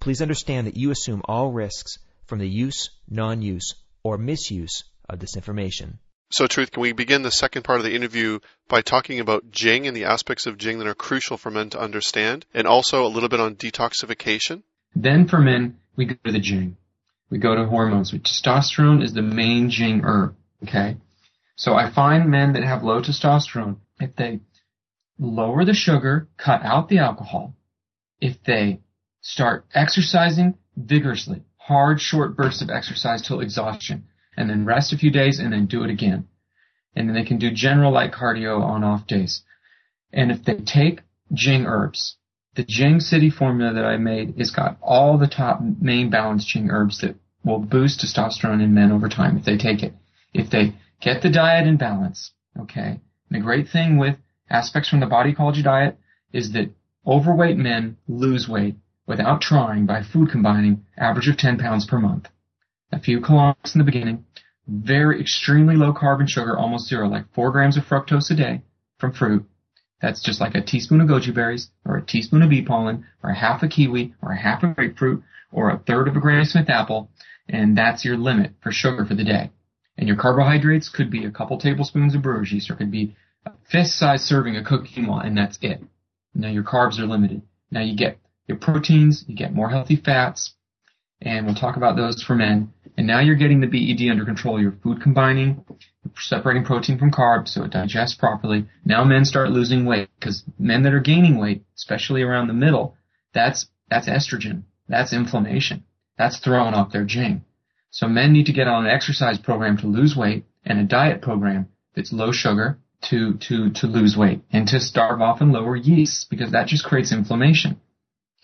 Please understand that you assume all risks from the use, non-use, or misuse of this information. So, Truth, can we begin the second part of the interview by talking about Jing and the aspects of Jing that are crucial for men to understand, and also a little bit on detoxification? Then for men, we go to the Jing. We go to hormones. Testosterone is the main Jing herb. Okay? So I find men that have low testosterone, if they lower the sugar, cut out the alcohol, if they start exercising vigorously, hard, short bursts of exercise till exhaustion, and then rest a few days and then do it again. And then they can do general light cardio on off days. And if they take Jing herbs, the Jing City formula that I made has got all the top main balanced Jing herbs that will boost testosterone in men over time if they take it. If they get the diet in balance, okay. And the great thing with aspects from the body ecology diet is that overweight men lose weight without trying by food combining average of 10 pounds per month. A few calorics in the beginning, very extremely low carb and sugar, almost zero, like four grams of fructose a day from fruit. That's just like a teaspoon of goji berries, or a teaspoon of bee pollen, or a half a kiwi, or a half a grapefruit, or a third of a Granny Smith apple, and that's your limit for sugar for the day. And your carbohydrates could be a couple tablespoons of brewer's yeast, or could be a fist-sized serving of cooked quinoa, and that's it. Now your carbs are limited. Now you get your proteins, you get more healthy fats, and we'll talk about those for men. And now you're getting the BED under control. You're food combining, you're separating protein from carbs so it digests properly. Now men start losing weight because men that are gaining weight, especially around the middle, that's, that's estrogen. That's inflammation. That's throwing off their jing. So men need to get on an exercise program to lose weight and a diet program that's low sugar to, to, to lose weight and to starve off and lower yeasts because that just creates inflammation.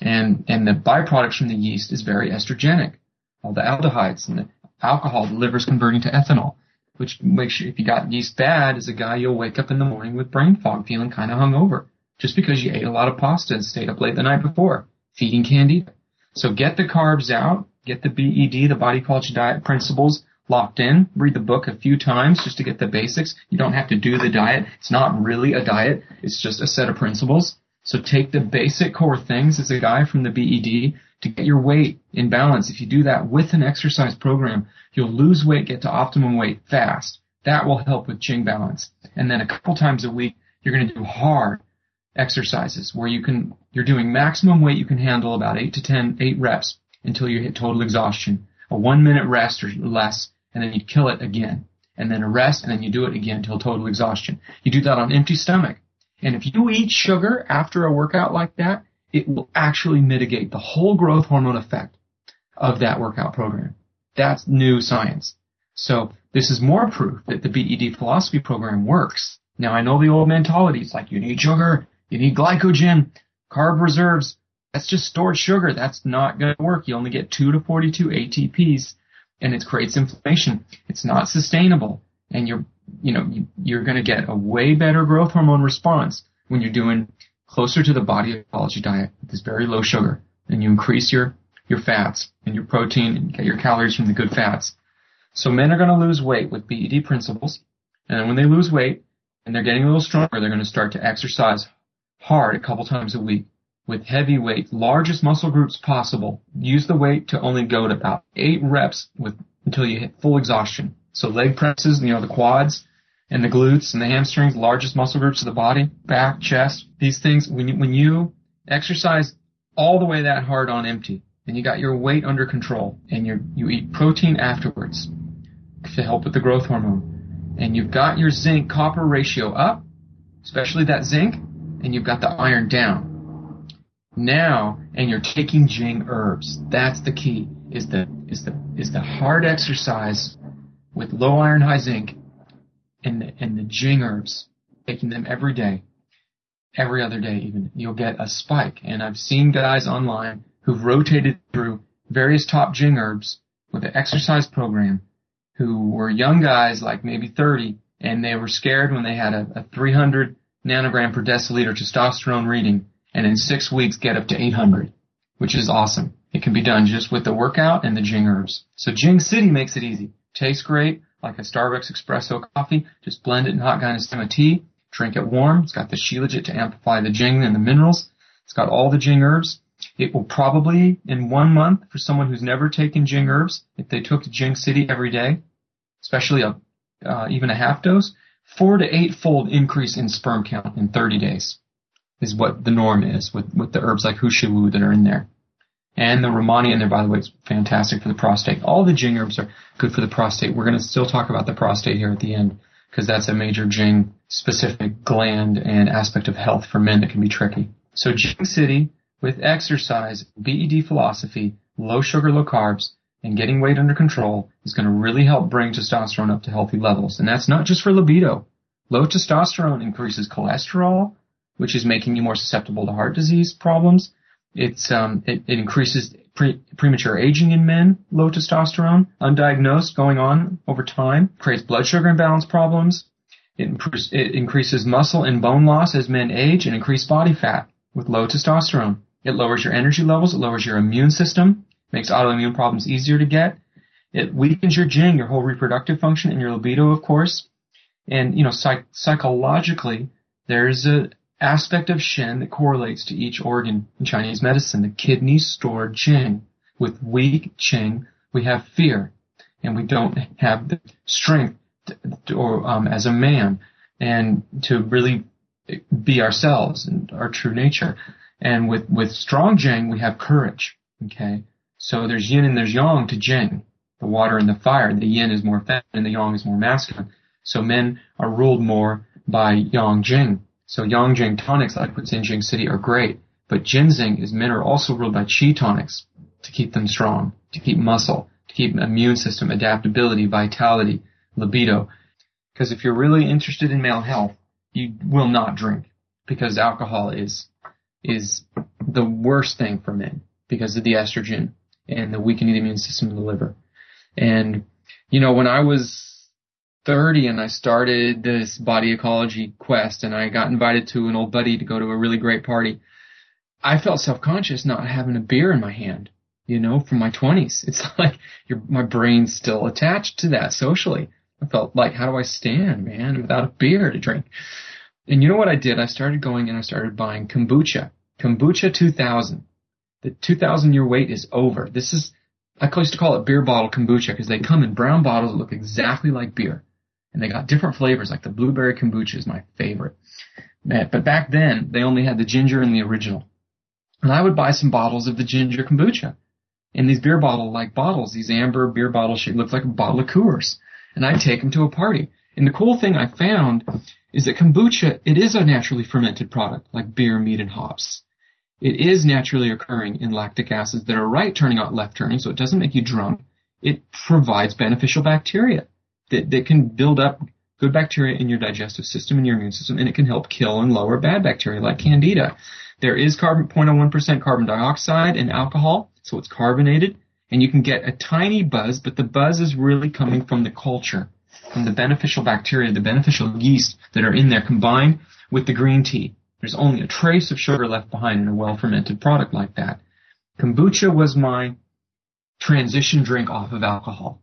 And, and the byproducts from the yeast is very estrogenic. All the aldehydes and the alcohol the liver's converting to ethanol, which makes you, if you got yeast bad as a guy, you'll wake up in the morning with brain fog feeling kind of hungover just because you ate a lot of pasta and stayed up late the night before feeding candy. So get the carbs out, get the BED, the body ecology diet principles locked in. Read the book a few times just to get the basics. You don't have to do the diet. It's not really a diet. It's just a set of principles. So take the basic core things as a guy from the BED to get your weight in balance. If you do that with an exercise program, you'll lose weight, get to optimum weight fast. That will help with Jing balance. And then a couple times a week, you're going to do hard exercises where you can, you're doing maximum weight you can handle about eight to ten, eight reps until you hit total exhaustion. A one minute rest or less, and then you kill it again. And then a rest, and then you do it again until total exhaustion. You do that on empty stomach. And if you eat sugar after a workout like that, it will actually mitigate the whole growth hormone effect of that workout program. That's new science. So this is more proof that the BED philosophy program works. Now I know the old mentality is like you need sugar, you need glycogen, carb reserves. That's just stored sugar. That's not going to work. You only get 2 to 42 ATPs and it creates inflammation. It's not sustainable. And you're you know, you're going to get a way better growth hormone response when you're doing closer to the body ecology diet with this very low sugar and you increase your, your fats and your protein and get your calories from the good fats. So men are going to lose weight with BED principles. And when they lose weight and they're getting a little stronger, they're going to start to exercise hard a couple times a week with heavy weight, largest muscle groups possible. Use the weight to only go to about eight reps with until you hit full exhaustion. So leg presses, you know, the quads and the glutes and the hamstrings, largest muscle groups of the body, back, chest, these things, when you, when you exercise all the way that hard on empty and you got your weight under control and you you eat protein afterwards to help with the growth hormone and you've got your zinc copper ratio up, especially that zinc, and you've got the iron down. Now, and you're taking Jing herbs. That's the key. Is the is the is the hard exercise with low iron, high zinc, and the, and the Jing herbs, taking them every day, every other day even, you'll get a spike. And I've seen guys online who've rotated through various top Jing herbs with an exercise program who were young guys, like maybe 30, and they were scared when they had a, a 300 nanogram per deciliter testosterone reading, and in six weeks get up to 800, which is awesome. It can be done just with the workout and the Jing herbs. So Jing City makes it easy. Tastes great, like a Starbucks espresso coffee. Just blend it in hot Gynostemma tea. Drink it warm. It's got the Shilajit to amplify the Jing and the minerals. It's got all the Jing herbs. It will probably, in one month, for someone who's never taken Jing herbs, if they took Jing City every day, especially a, uh, even a half dose, four to eight fold increase in sperm count in 30 days is what the norm is with, with the herbs like Hou Shili that are in there. And the Rehmannia in there, by the way, is fantastic for the prostate. All the Jing herbs are good for the prostate. We're going to still talk about the prostate here at the end because that's a major Jing specific gland and aspect of health for men that can be tricky. So Jing City with exercise, BED philosophy, low sugar, low carbs, and getting weight under control is going to really help bring testosterone up to healthy levels. And that's not just for libido. Low testosterone increases cholesterol, which is making you more susceptible to heart disease problems. It's um, it, it increases pre- premature aging in men. Low testosterone, undiagnosed, going on over time, creates blood sugar imbalance problems. It, improves, it increases muscle and bone loss as men age and increased body fat with low testosterone. It lowers your energy levels. It lowers your immune system. Makes autoimmune problems easier to get. It weakens your jing, your whole reproductive function, and your libido, of course. And you know, psych- psychologically, there's a aspect of Shen that correlates to each organ in Chinese medicine. The kidneys store Jing. With weak Qing, we have fear, and we don't have the strength to, or um, as a man and to really be ourselves and our true nature. And with with strong Jing, we have courage. Okay, so there's Yin and there's Yang to Jing, the water and the fire. The Yin is more feminine, the Yang is more masculine. So men are ruled more by Yang Jing. So Yang Jing tonics like what's in Jing City are great, but ginseng is men are also ruled by Qi tonics to keep them strong, to keep muscle, to keep immune system, adaptability, vitality, libido. Because if you're really interested in male health, you will not drink because alcohol is is the worst thing for men because of the estrogen and the weakening of the immune system in the liver. And you know, when I was 30 and I started this body ecology quest and I got invited to an old buddy to go to a really great party. I felt self-conscious not having a beer in my hand, you know, from my 20s. It's like your, my brain's still attached to that socially. I felt like, how do I stand, man, without a beer to drink? And you know what I did? I started going and I started buying kombucha. Kombucha 2000. The 2000 year wait is over. This is, I used to call it beer bottle kombucha because they come in brown bottles that look exactly like beer and they got different flavors. Like the blueberry kombucha is my favorite. But back then, they only had the ginger and the original. And I would buy some bottles of the ginger kombucha in these beer bottle like bottles, these amber beer bottles shaped look like a bottle of Coors. And I'd take them to a party. And the cool thing I found is that kombucha, it is a naturally fermented product like beer, meat, and hops. It is naturally occurring in lactic acids that are right turning out left turning, so it doesn't make you drunk. It provides beneficial bacteria that, that can build up good bacteria in your digestive system and your immune system, and it can help kill and lower bad bacteria like candida. There is carbon, 0.01% carbon dioxide in alcohol, so it's carbonated, and you can get a tiny buzz, but the buzz is really coming from the culture, from the beneficial bacteria, the beneficial yeast that are in there combined with the green tea. There's only a trace of sugar left behind in a well fermented product like that. Kombucha was my transition drink off of alcohol.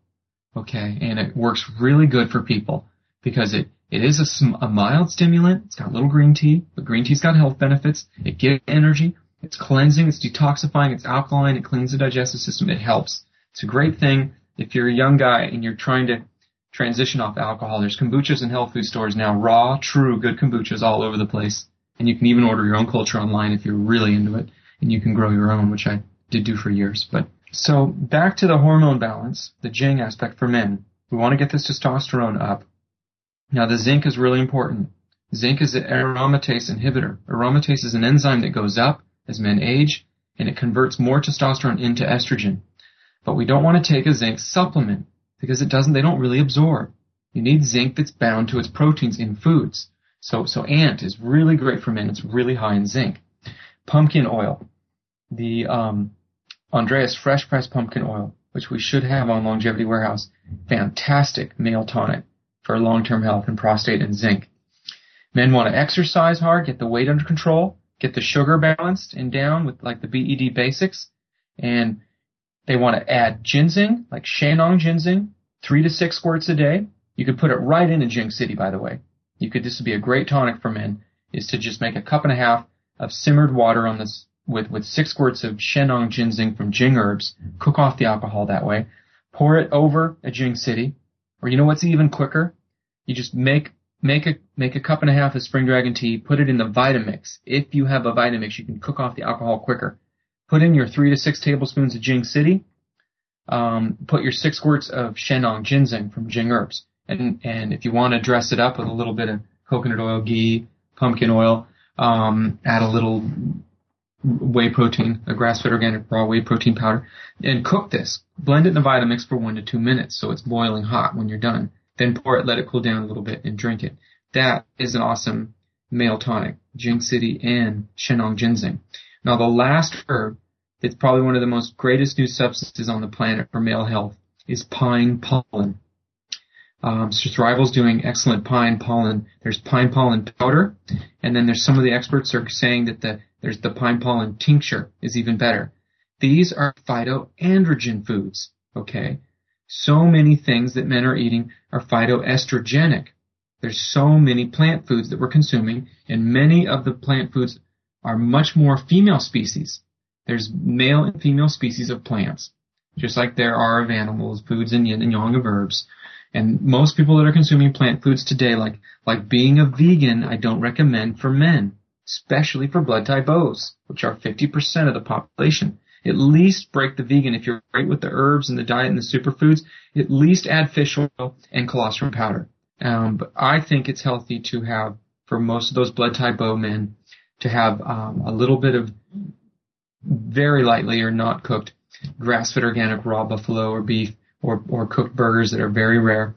Okay, and it works really good for people because it it is a, a mild stimulant. It's got a little green tea, but green tea's got health benefits. It gives energy. It's cleansing. It's detoxifying. It's alkaline. It cleans the digestive system. It helps. It's a great thing if you're a young guy and you're trying to transition off alcohol. There's kombuchas in health food stores now, raw, true, good kombuchas all over the place. And you can even order your own culture online if you're really into it. And you can grow your own, which I did do for years. But so back to the hormone balance, the Jing aspect for men. We want to get this testosterone up. Now the zinc is really important. Zinc is an aromatase inhibitor. Aromatase is an enzyme that goes up as men age and it converts more testosterone into estrogen. But we don't want to take a zinc supplement because it doesn't, they don't really absorb. You need zinc that's bound to its proteins in foods. So, so ant is really great for men. It's really high in zinc. Pumpkin oil. The, um, Andreas fresh pressed pumpkin oil, which we should have on Longevity Warehouse. Fantastic male tonic for long-term health and prostate and zinc. Men want to exercise hard, get the weight under control, get the sugar balanced and down with like the BED basics, and they want to add ginseng, like Shenong ginseng, three to six squirts a day. You could put it right into Jing City, by the way. You could, this would be a great tonic for men, is to just make a cup and a half of simmered water on this with, with six squirts of Shenong ginseng from Jing herbs, cook off the alcohol that way, pour it over a Jing City, or you know what's even quicker? You just make make a make a cup and a half of spring dragon tea, put it in the Vitamix. If you have a Vitamix, you can cook off the alcohol quicker. Put in your three to six tablespoons of Jing City. Um, put your six squirts of Shenong ginseng from Jing herbs, and and if you want to dress it up with a little bit of coconut oil, ghee, pumpkin oil, um, add a little whey protein, a grass-fed organic raw whey protein powder, and cook this. Blend it in the Vitamix for one to two minutes so it's boiling hot when you're done. Then pour it, let it cool down a little bit, and drink it. That is an awesome male tonic, Jing City and Shenong ginseng. Now the last herb that's probably one of the most greatest new substances on the planet for male health is pine pollen. Um, so Thrival's doing excellent pine pollen. There's pine pollen powder, and then there's some of the experts are saying that the there's the pine pollen tincture is even better. These are phytoandrogen foods. Okay, so many things that men are eating are phytoestrogenic. There's so many plant foods that we're consuming, and many of the plant foods are much more female species. There's male and female species of plants, just like there are of animals, foods and yin and yang of herbs. And most people that are consuming plant foods today, like, like being a vegan, I don't recommend for men, especially for blood type O's, which are 50% of the population. At least break the vegan if you're great with the herbs and the diet and the superfoods. At least add fish oil and colostrum powder. Um, but I think it's healthy to have, for most of those blood type O men, to have um, a little bit of very lightly or not cooked grass-fed organic raw buffalo or beef or, or cooked burgers that are very rare.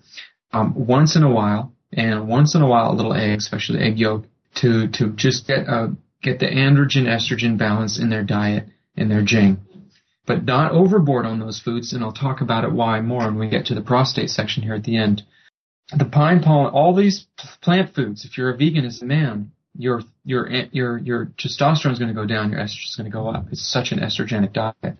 Um, once in a while, and once in a while a little egg, especially egg yolk, to to just get uh, get the androgen estrogen balance in their diet in their jing. But not overboard on those foods, and I'll talk about it why more when we get to the prostate section here at the end. The pine pollen, all these plant foods, if you're a vegan as a man, your your your your testosterone is going to go down, your estrogen is going to go up. It's such an estrogenic diet.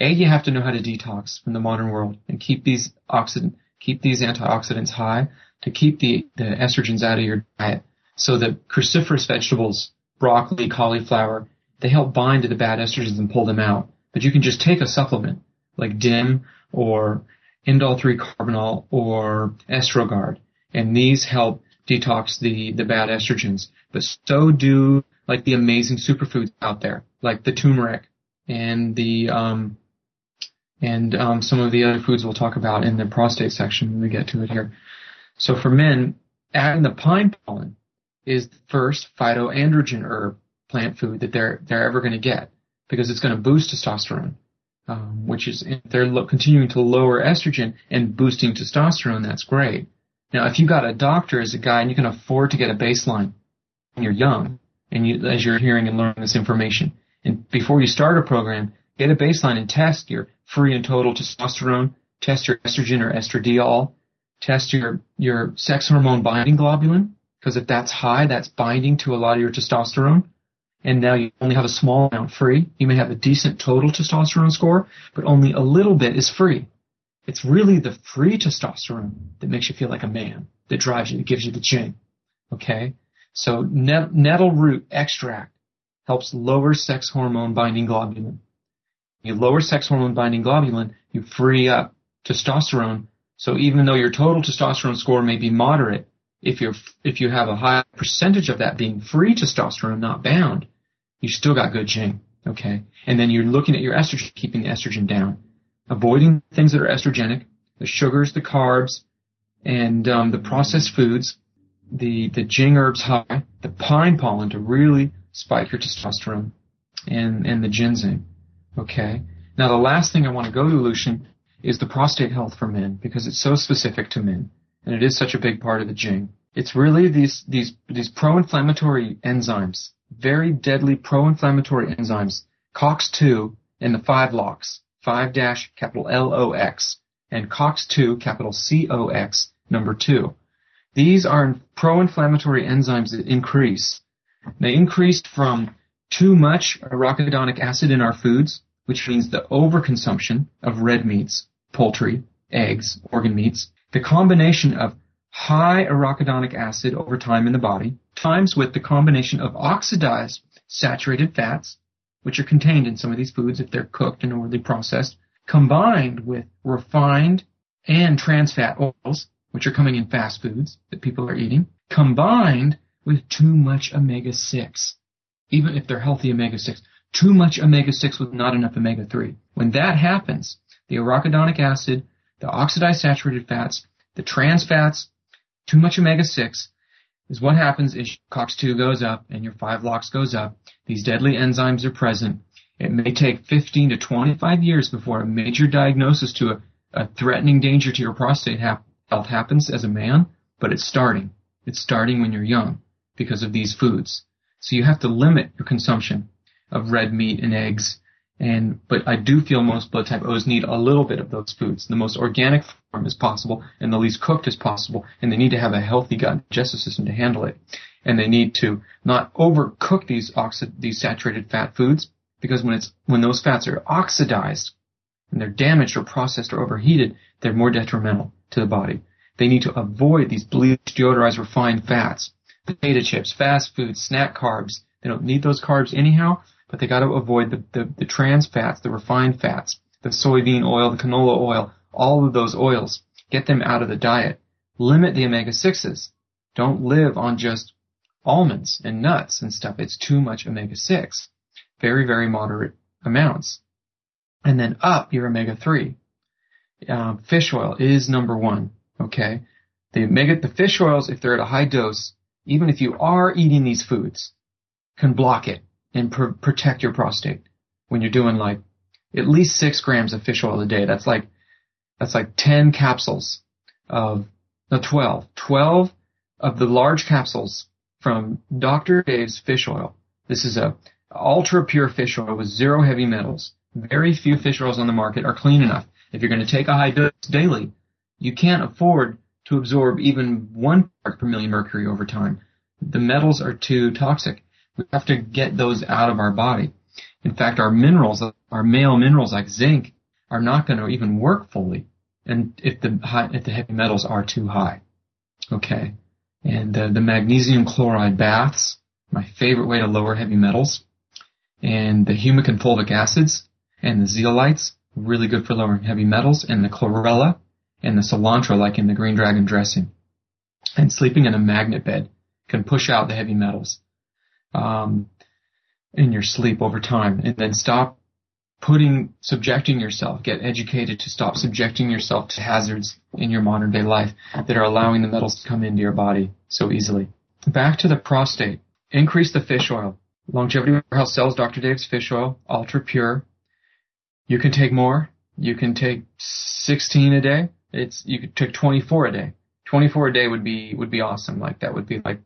A, you have to know how to detox from the modern world and keep these oxidant, keep these antioxidants high to keep the, the estrogens out of your diet. So the cruciferous vegetables, broccoli, cauliflower, they help bind to the bad estrogens and pull them out. But you can just take a supplement like DIM or indole 3 carbinol or estrogard and these help detox the, the bad estrogens. But so do like the amazing superfoods out there, like the turmeric and the um, and um, some of the other foods we'll talk about in the prostate section when we get to it here. So for men, adding the pine pollen is the first phytoandrogen herb plant food that they're they're ever going to get because it's going to boost testosterone, um, which is they're lo- continuing to lower estrogen and boosting testosterone. That's great. Now, if you've got a doctor as a guy and you can afford to get a baseline when you're young and you, as you're hearing and learning this information, and before you start a program, get a baseline and test your free and total testosterone, test your estrogen or estradiol, test your, your sex hormone binding globulin, because if that's high, that's binding to a lot of your testosterone. And now you only have a small amount free. You may have a decent total testosterone score, but only a little bit is free. It's really the free testosterone that makes you feel like a man, that drives you, that gives you the jing. Okay? So nettle root extract helps lower sex hormone binding globulin. You lower sex hormone binding globulin, you free up testosterone. So even though your total testosterone score may be moderate, if you're if you have a high percentage of that being free testosterone, not bound, you still got good jing. Okay, and then you're looking at your estrogen, keeping the estrogen down, avoiding things that are estrogenic, the sugars, the carbs, and um, the processed foods, the the jing herbs high, the pine pollen to really spike your testosterone, and and the ginseng. Okay. Now the last thing I want to go to, Lucian, is the prostate health for men because it's so specific to men and it is such a big part of the Jing. It's really these these these pro-inflammatory enzymes, very deadly pro-inflammatory enzymes, COX2 and the 5-LOX, 5 dash capital L-O-X, and COX-2 capital C-O-X number 2. These are pro-inflammatory enzymes that increase. They increased from too much arachidonic acid in our foods, which means the overconsumption of red meats, poultry, eggs, organ meats, the combination of high arachidonic acid over time in the body, times with the combination of oxidized saturated fats, which are contained in some of these foods if they're cooked and overly processed, combined with refined and trans fat oils, which are coming in fast foods that people are eating, combined with too much omega-6. Even if they're healthy omega-6, too much omega-6 with not enough omega-3. When that happens, the arachidonic acid, the oxidized saturated fats, the trans fats, too much omega-6, is what happens is COX-2 goes up and your 5-LOX goes up. These deadly enzymes are present. It may take 15 to 25 years before a major diagnosis to a, a threatening danger to your prostate health happens as a man, but it's starting. It's starting when you're young because of these foods. So you have to limit your consumption of red meat and eggs. And, but I do feel most blood type O's need a little bit of those foods. The most organic form as possible and the least cooked as possible. And they need to have a healthy gut digestive system to handle it. And they need to not overcook these oxid, these saturated fat foods because when it's, when those fats are oxidized and they're damaged or processed or overheated, they're more detrimental to the body. They need to avoid these bleached, deodorized, refined fats, potato chips, fast food, snack carbs. They don't need those carbs anyhow, but they got to avoid the, the, the trans fats, the refined fats, the soybean oil, the canola oil, all of those oils. Get them out of the diet. Limit the omega-6s. Don't live on just almonds and nuts and stuff. It's too much omega-6. Very, very moderate amounts. And then up your omega-3. Uh, fish oil is number one. Okay. The omega, the fish oils, if they're at a high dose, even if you are eating these foods, can block it and pr- protect your prostate when you're doing like at least six grams of fish oil a day. That's like, that's like 10 capsules of, no, 12, 12 of the large capsules from Dr. Dave's fish oil. This is a ultra pure fish oil with zero heavy metals. Very few fish oils on the market are clean enough. If you're going to take a high dose daily, you can't afford to absorb even one part per million mercury over time. The metals are too toxic. We have to get those out of our body. In fact, our minerals, our male minerals like zinc, are not going to even work fully, and if the high, if the heavy metals are too high. Okay, and uh, the magnesium chloride baths, my favorite way to lower heavy metals, and the humic and fulvic acids, and the zeolites, really good for lowering heavy metals, and the chlorella, and the cilantro, like in the green dragon dressing, and sleeping in a magnet bed can push out the heavy metals um, in your sleep over time, and then stop putting subjecting yourself. Get educated to stop subjecting yourself to hazards in your modern day life that are allowing the metals to come into your body so easily. Back to the prostate. Increase the fish oil. Longevity Health sells Dr. Dave's fish oil, ultra pure. You can take more. You can take 16 a day. It's you could take 24 a day. 24 a day would be would be awesome. Like that would be like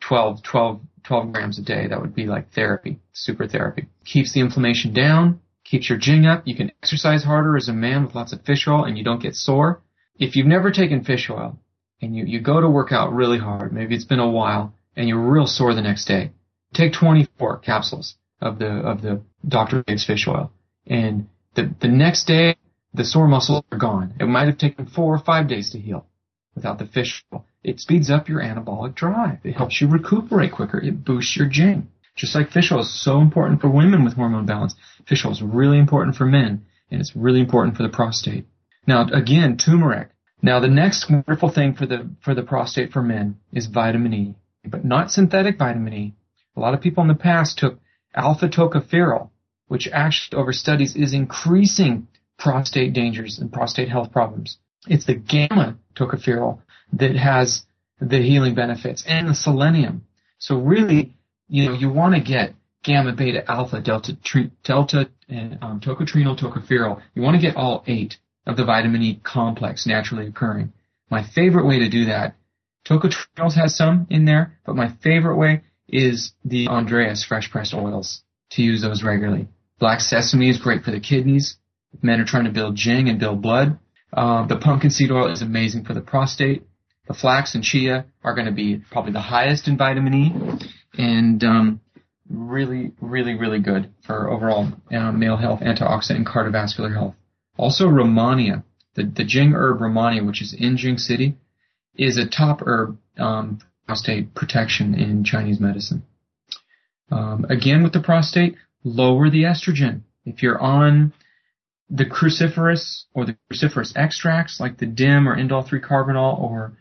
12, 12, 12 grams a day. That would be like therapy, super therapy. Keeps the inflammation down, keeps your jing up. You can exercise harder as a man with lots of fish oil and you don't get sore. If you've never taken fish oil and you, you go to work out really hard, maybe it's been a while and you're real sore the next day, take 24 capsules of the, of the Dr. Dave's fish oil and the, the next day the sore muscles are gone. It might have taken four or five days to heal without the fish oil. It speeds up your anabolic drive. It helps you recuperate quicker. It boosts your jing. Just like fish oil is so important for women with hormone balance, fish oil is really important for men, and it's really important for the prostate. Now, again, turmeric. Now, the next wonderful thing for the for the prostate for men is vitamin E, but not synthetic vitamin E. A lot of people in the past took alpha tocopherol, which actually over studies is increasing prostate dangers and prostate health problems. It's the gamma tocopherol that has the healing benefits and the selenium. So really, you know, you want to get gamma, beta, alpha, delta, tri- delta, and um, tocotrienol, tocopherol. You want to get all eight of the vitamin E complex naturally occurring. My favorite way to do that, tocotrienols has some in there, but my favorite way is the Andreas fresh pressed oils to use those regularly. Black sesame is great for the kidneys. Men are trying to build jing and build blood. Uh, the pumpkin seed oil is amazing for the prostate. The flax and chia are going to be probably the highest in vitamin E, and um, really, really, really good for overall uh, male health, antioxidant, and cardiovascular health. Also, Rehmannia, the, the Jing herb Rehmannia, which is in Jing City, is a top herb um, prostate protection in Chinese medicine. Um, again, with the prostate, lower the estrogen. If you're on the cruciferous or the cruciferous extracts like the DIM or indole 3 carbinol or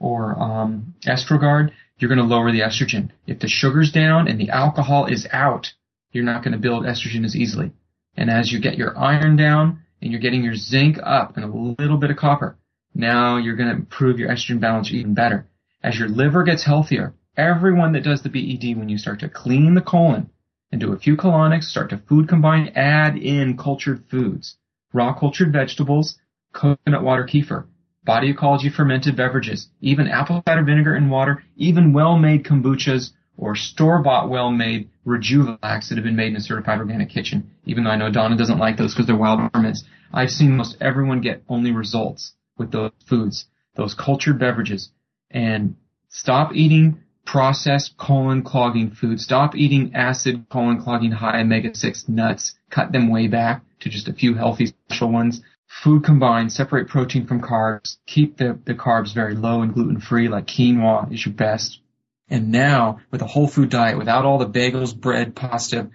or um, Estrogard, you're going to lower the estrogen. If the sugar's down and the alcohol is out, you're not going to build estrogen as easily. And as you get your iron down and you're getting your zinc up and a little bit of copper, now you're going to improve your estrogen balance even better. As your liver gets healthier, everyone that does the BED, when you start to clean the colon and do a few colonics, start to food combine, add in cultured foods, raw cultured vegetables, coconut water kefir, body ecology fermented beverages, even apple cider vinegar and water, even well-made kombuchas or store-bought well-made Rejuvelac that have been made in a certified organic kitchen. Even though I know Donna doesn't like those because they're wild ferments, I've seen most everyone get only results with those foods, those cultured beverages, and stop eating processed colon clogging food. Stop eating acid colon clogging high omega 6 nuts. Cut them way back to just a few healthy special ones food combined, separate protein from carbs, keep the, the carbs very low and gluten free, like quinoa is your best. And now, with a whole food diet, without all the bagels, bread, pasta,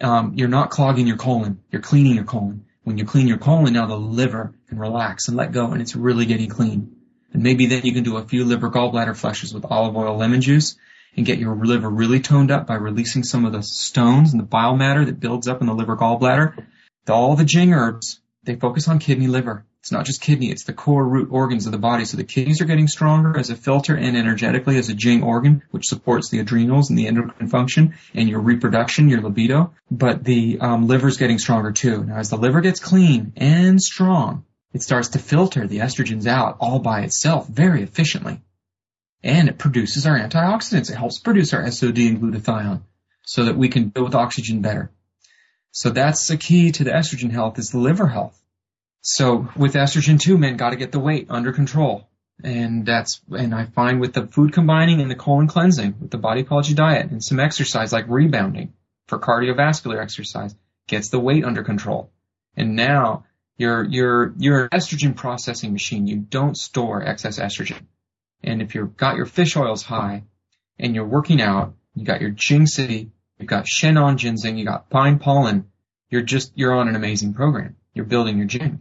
um, you're not clogging your colon. You're cleaning your colon. When you clean your colon, now the liver can relax and let go, and it's really getting clean. And maybe then you can do a few liver gallbladder flushes with olive oil, lemon juice, and get your liver really toned up by releasing some of the stones and the bile matter that builds up in the liver gallbladder. All the Jing herbs they focus on kidney liver. It's not just kidney, it's the core root organs of the body. So the kidneys are getting stronger as a filter and energetically as a Jing organ, which supports the adrenals and the endocrine function and your reproduction, your libido. But the um, liver's getting stronger too. Now as the liver gets clean and strong, it starts to filter the estrogens out all by itself very efficiently. And it produces our antioxidants. It helps produce our SOD and glutathione so that we can deal with oxygen better. So that's the key to the estrogen health is the liver health. So with estrogen too, men got to get the weight under control. And that's, and I find with the food combining and the colon cleansing, with the body ecology diet and some exercise like rebounding for cardiovascular exercise, gets the weight under control. And now you're, you're, you're an estrogen processing machine. You don't store excess estrogen. And if you've got your fish oils high and you're working out, you got your Jing City You've got Shenan ginseng, you got pine pollen. You're just, you're on an amazing program. You're building your Jing.